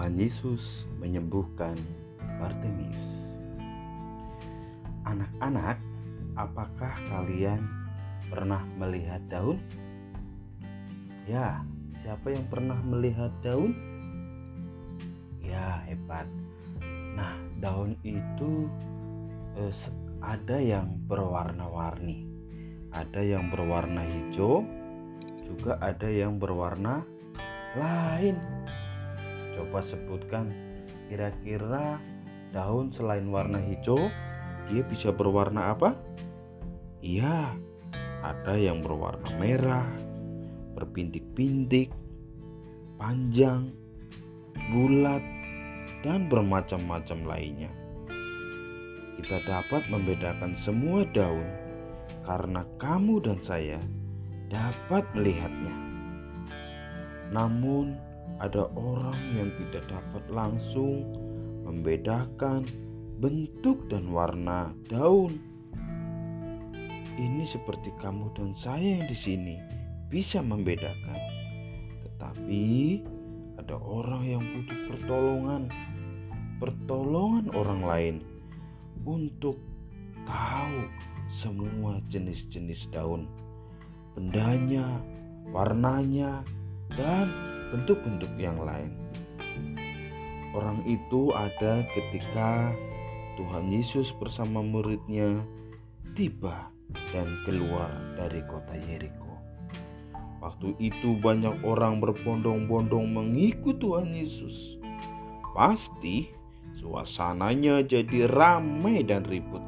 Tuhan Yesus menyembuhkan Bartimius. Anak-anak, apakah kalian pernah melihat daun? Ya, siapa yang pernah melihat daun? Ya, hebat. Nah, daun itu eh, ada yang berwarna-warni. Ada yang berwarna hijau, juga ada yang berwarna lain. Coba sebutkan kira-kira daun selain warna hijau dia bisa berwarna apa? Iya, ada yang berwarna merah, berpintik-pintik, panjang, bulat, dan bermacam-macam lainnya. Kita dapat membedakan semua daun karena kamu dan saya dapat melihatnya. Namun, ada orang yang tidak dapat langsung membedakan bentuk dan warna daun. Ini seperti kamu dan saya yang di sini bisa membedakan. Tetapi ada orang yang butuh pertolongan, pertolongan orang lain untuk tahu semua jenis-jenis daun, bendanya, warnanya, dan bentuk-bentuk yang lain. Orang itu ada ketika Tuhan Yesus bersama muridnya tiba dan keluar dari kota Yeriko. Waktu itu banyak orang berbondong-bondong mengikut Tuhan Yesus. Pasti suasananya jadi ramai dan ribut.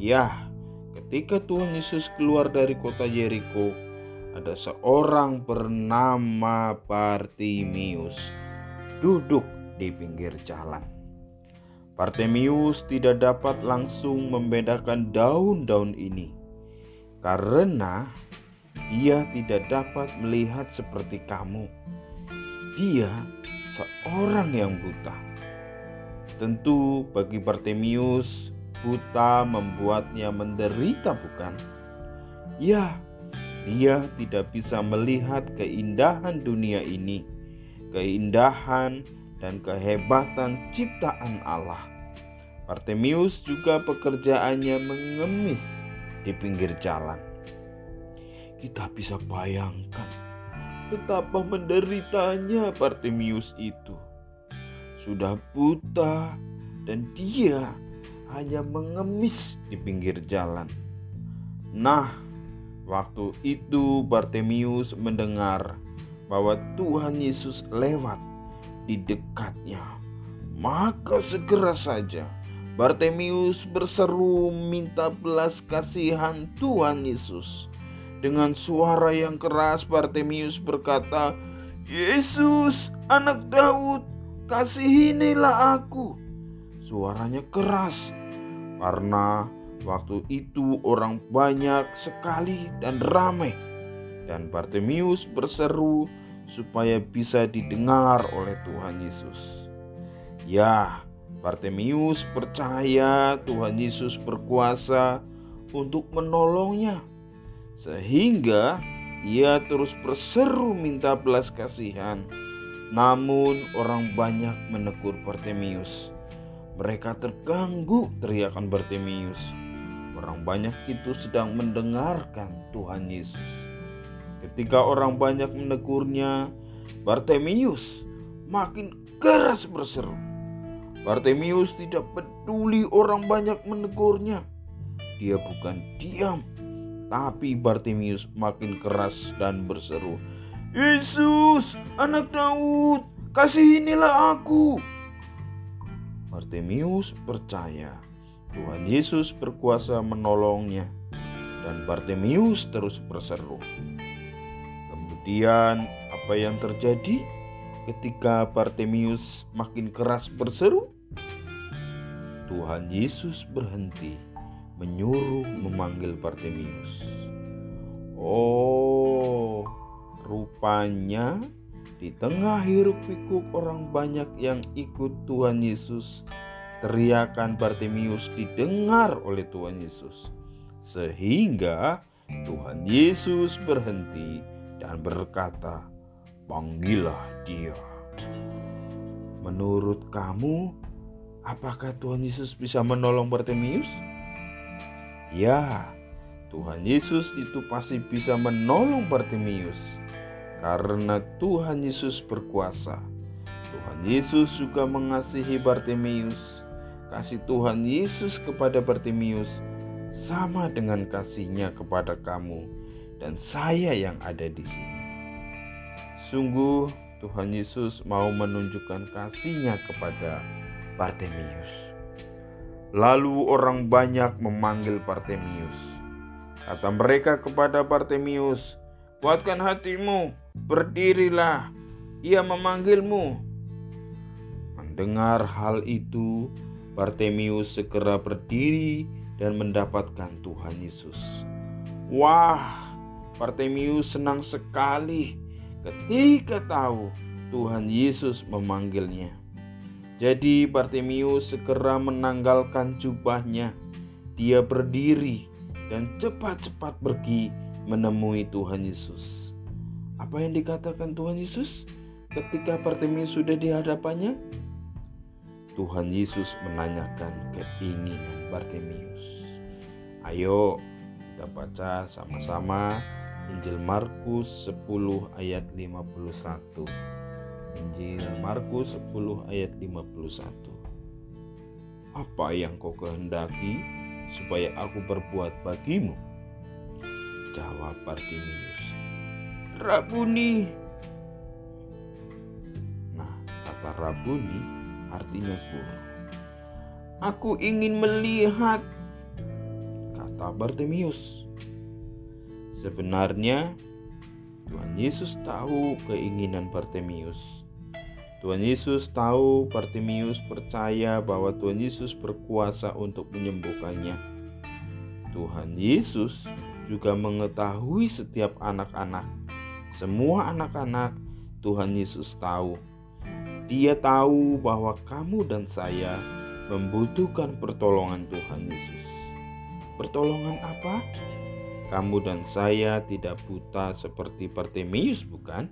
Ya, ketika Tuhan Yesus keluar dari kota Yeriko, ada seorang bernama Bartimius duduk di pinggir jalan. Bartimius tidak dapat langsung membedakan daun-daun ini karena dia tidak dapat melihat seperti kamu. Dia seorang yang buta. Tentu bagi Bartimius buta membuatnya menderita bukan? Ya, dia tidak bisa melihat keindahan dunia ini, keindahan dan kehebatan ciptaan Allah. Bartemius juga pekerjaannya mengemis di pinggir jalan. Kita bisa bayangkan betapa menderitanya Bartemius itu. Sudah buta dan dia hanya mengemis di pinggir jalan. Nah, Waktu itu Bartemius mendengar bahwa Tuhan Yesus lewat di dekatnya. Maka segera saja Bartemius berseru minta belas kasihan Tuhan Yesus. Dengan suara yang keras Bartemius berkata, Yesus, anak Daud, kasihinilah aku. Suaranya keras karena Waktu itu orang banyak sekali dan ramai. Dan Bartimius berseru supaya bisa didengar oleh Tuhan Yesus. Ya, Bartimius percaya Tuhan Yesus berkuasa untuk menolongnya. Sehingga ia terus berseru minta belas kasihan. Namun orang banyak menegur Bartimius. Mereka terganggu teriakan Bartimius Orang banyak itu sedang mendengarkan Tuhan Yesus. Ketika orang banyak menegurnya, Bartemius makin keras berseru. Bartemius tidak peduli orang banyak menegurnya. Dia bukan diam, tapi Bartemius makin keras dan berseru, Yesus, anak Daud, kasihinilah aku. Bartemius percaya Tuhan Yesus berkuasa menolongnya dan Bartemius terus berseru. Kemudian apa yang terjadi ketika Bartemius makin keras berseru? Tuhan Yesus berhenti menyuruh memanggil Bartemius. Oh, rupanya di tengah hiruk pikuk orang banyak yang ikut Tuhan Yesus, teriakan Bartimius didengar oleh Tuhan Yesus, sehingga Tuhan Yesus berhenti dan berkata, "Panggillah dia." Menurut kamu, apakah Tuhan Yesus bisa menolong Bartimius? Ya, Tuhan Yesus itu pasti bisa menolong Bartimius karena Tuhan Yesus berkuasa. Tuhan Yesus juga mengasihi Bartimius. Kasih Tuhan Yesus kepada Bartimius sama dengan kasihnya kepada kamu dan saya yang ada di sini. Sungguh Tuhan Yesus mau menunjukkan kasihnya kepada Bartimius. Lalu orang banyak memanggil Bartimius Kata mereka kepada Bartemius, "Kuatkan hatimu, berdirilah, ia memanggilmu." Mendengar hal itu, Bartemius segera berdiri dan mendapatkan Tuhan Yesus. Wah, Bartemius senang sekali ketika tahu Tuhan Yesus memanggilnya. Jadi Bartemius segera menanggalkan jubahnya. Dia berdiri dan cepat-cepat pergi menemui Tuhan Yesus. Apa yang dikatakan Tuhan Yesus ketika Bartimeus sudah di hadapannya? Tuhan Yesus menanyakan keinginan Bartimeus. Ayo kita baca sama-sama Injil Markus 10 ayat 51. Injil Markus 10 ayat 51. Apa yang kau kehendaki? supaya aku berbuat bagimu? Jawab Bartimius, Rabuni. Nah, kata Rabuni artinya guru. Aku ingin melihat, kata Bartimius. Sebenarnya Tuhan Yesus tahu keinginan Bartimius Tuhan Yesus tahu Bartimius percaya bahwa Tuhan Yesus berkuasa untuk menyembuhkannya. Tuhan Yesus juga mengetahui setiap anak-anak. Semua anak-anak Tuhan Yesus tahu. Dia tahu bahwa kamu dan saya membutuhkan pertolongan Tuhan Yesus. Pertolongan apa? Kamu dan saya tidak buta seperti Bartimius, bukan?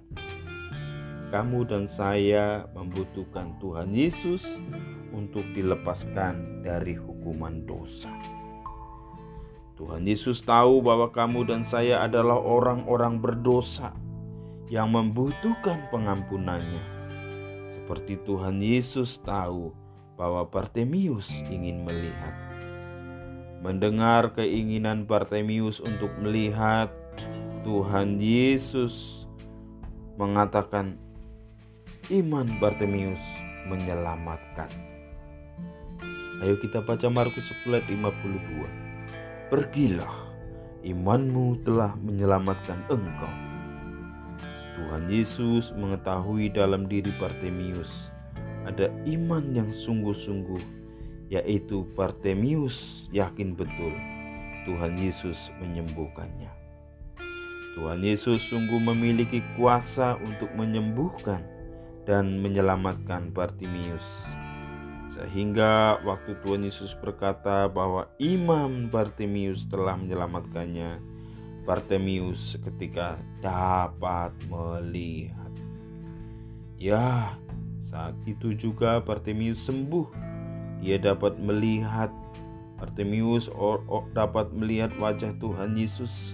kamu dan saya membutuhkan Tuhan Yesus untuk dilepaskan dari hukuman dosa. Tuhan Yesus tahu bahwa kamu dan saya adalah orang-orang berdosa yang membutuhkan pengampunannya. Seperti Tuhan Yesus tahu bahwa Bartemius ingin melihat. Mendengar keinginan Bartemius untuk melihat, Tuhan Yesus mengatakan, iman Bartemius menyelamatkan. Ayo kita baca Markus 10 ayat 52. Pergilah, imanmu telah menyelamatkan engkau. Tuhan Yesus mengetahui dalam diri Bartemius ada iman yang sungguh-sungguh, yaitu Bartemius yakin betul Tuhan Yesus menyembuhkannya. Tuhan Yesus sungguh memiliki kuasa untuk menyembuhkan dan menyelamatkan Bartimius. Sehingga waktu Tuhan Yesus berkata bahwa imam Bartimius telah menyelamatkannya, Bartimius seketika dapat melihat. Ya, saat itu juga Bartimius sembuh. Ia dapat melihat Bartimius or, or, dapat melihat wajah Tuhan Yesus,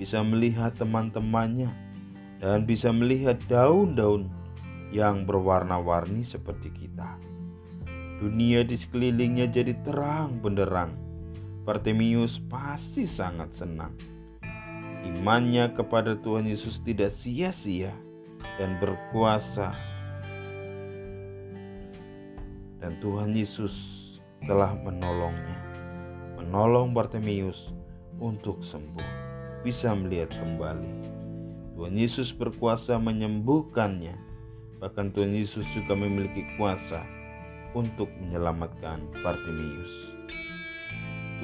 bisa melihat teman-temannya, dan bisa melihat daun-daun yang berwarna-warni seperti kita. Dunia di sekelilingnya jadi terang benderang. Bartimius pasti sangat senang. Imannya kepada Tuhan Yesus tidak sia-sia dan berkuasa. Dan Tuhan Yesus telah menolongnya. Menolong Bartimius untuk sembuh, bisa melihat kembali. Tuhan Yesus berkuasa menyembuhkannya Bahkan Tuhan Yesus juga memiliki kuasa untuk menyelamatkan Bartimius.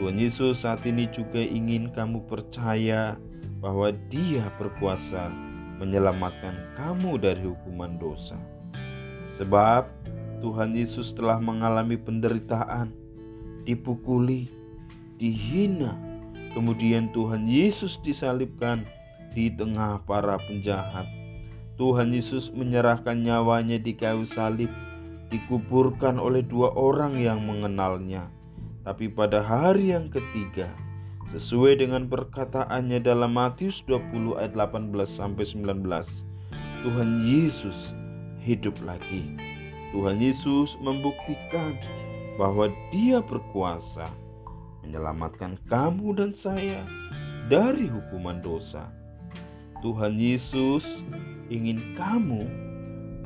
Tuhan Yesus saat ini juga ingin kamu percaya bahwa Dia berkuasa menyelamatkan kamu dari hukuman dosa. Sebab Tuhan Yesus telah mengalami penderitaan, dipukuli, dihina, kemudian Tuhan Yesus disalibkan di tengah para penjahat Tuhan Yesus menyerahkan nyawanya di kayu salib dikuburkan oleh dua orang yang mengenalnya. Tapi pada hari yang ketiga, sesuai dengan perkataannya dalam Matius 20 ayat 18 sampai 19, Tuhan Yesus hidup lagi. Tuhan Yesus membuktikan bahwa Dia berkuasa menyelamatkan kamu dan saya dari hukuman dosa. Tuhan Yesus ingin kamu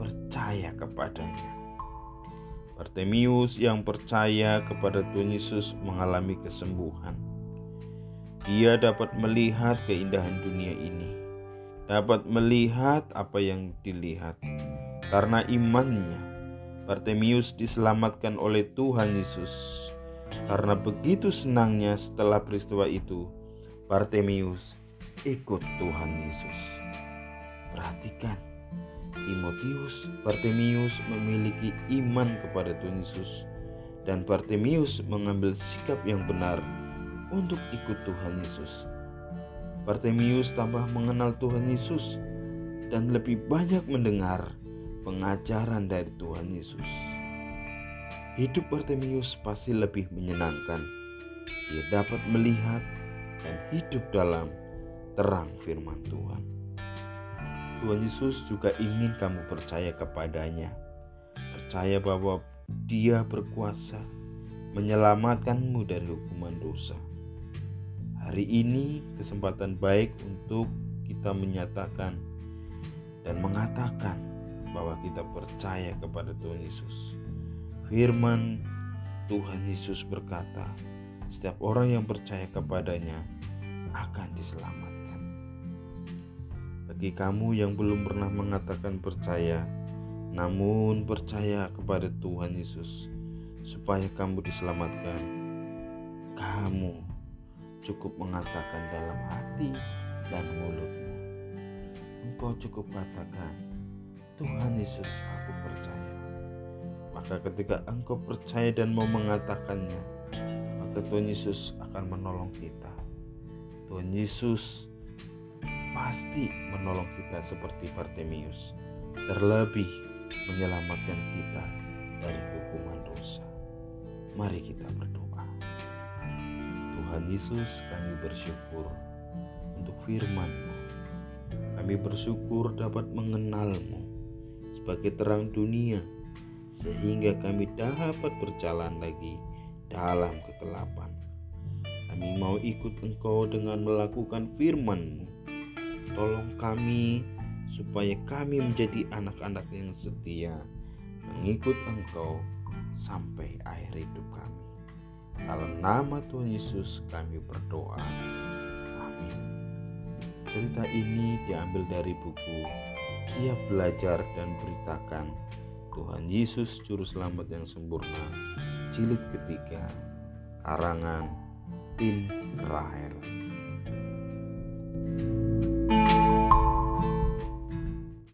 percaya kepadanya. Bartemius yang percaya kepada Tuhan Yesus mengalami kesembuhan. Dia dapat melihat keindahan dunia ini, dapat melihat apa yang dilihat. Karena imannya, Bartemius diselamatkan oleh Tuhan Yesus. Karena begitu senangnya setelah peristiwa itu, Bartemius ikut Tuhan Yesus. Perhatikan, Timotius, Bartemius memiliki iman kepada Tuhan Yesus dan Bartemius mengambil sikap yang benar untuk ikut Tuhan Yesus. Bartemius tambah mengenal Tuhan Yesus dan lebih banyak mendengar pengajaran dari Tuhan Yesus. Hidup Bartemius pasti lebih menyenangkan. Dia dapat melihat dan hidup dalam terang firman Tuhan. Tuhan Yesus juga ingin kamu percaya kepadanya. Percaya bahwa Dia berkuasa menyelamatkanmu dari hukuman dosa. Hari ini kesempatan baik untuk kita menyatakan dan mengatakan bahwa kita percaya kepada Tuhan Yesus. Firman Tuhan Yesus berkata, setiap orang yang percaya kepadanya akan diselamatkan. Bagi kamu yang belum pernah mengatakan percaya, namun percaya kepada Tuhan Yesus, supaya kamu diselamatkan, kamu cukup mengatakan dalam hati dan mulutmu. Engkau cukup katakan, Tuhan Yesus, aku percaya. Maka ketika engkau percaya dan mau mengatakannya, maka Tuhan Yesus akan menolong kita. Tuhan Yesus pasti menolong kita seperti Bartemius, terlebih menyelamatkan kita dari hukuman dosa. Mari kita berdoa. Tuhan Yesus, kami bersyukur untuk firman-Mu. Kami bersyukur dapat mengenal-Mu sebagai terang dunia, sehingga kami dapat berjalan lagi dalam kegelapan. Kami mau ikut Engkau dengan melakukan firman-Mu Tolong kami supaya kami menjadi anak-anak yang setia mengikut Engkau sampai akhir hidup kami. Dalam nama Tuhan Yesus kami berdoa. Amin. Cerita ini diambil dari buku Siap Belajar dan Beritakan Tuhan Yesus Juru Selamat yang Sempurna Jilid ketiga Karangan Tin Rahel thank you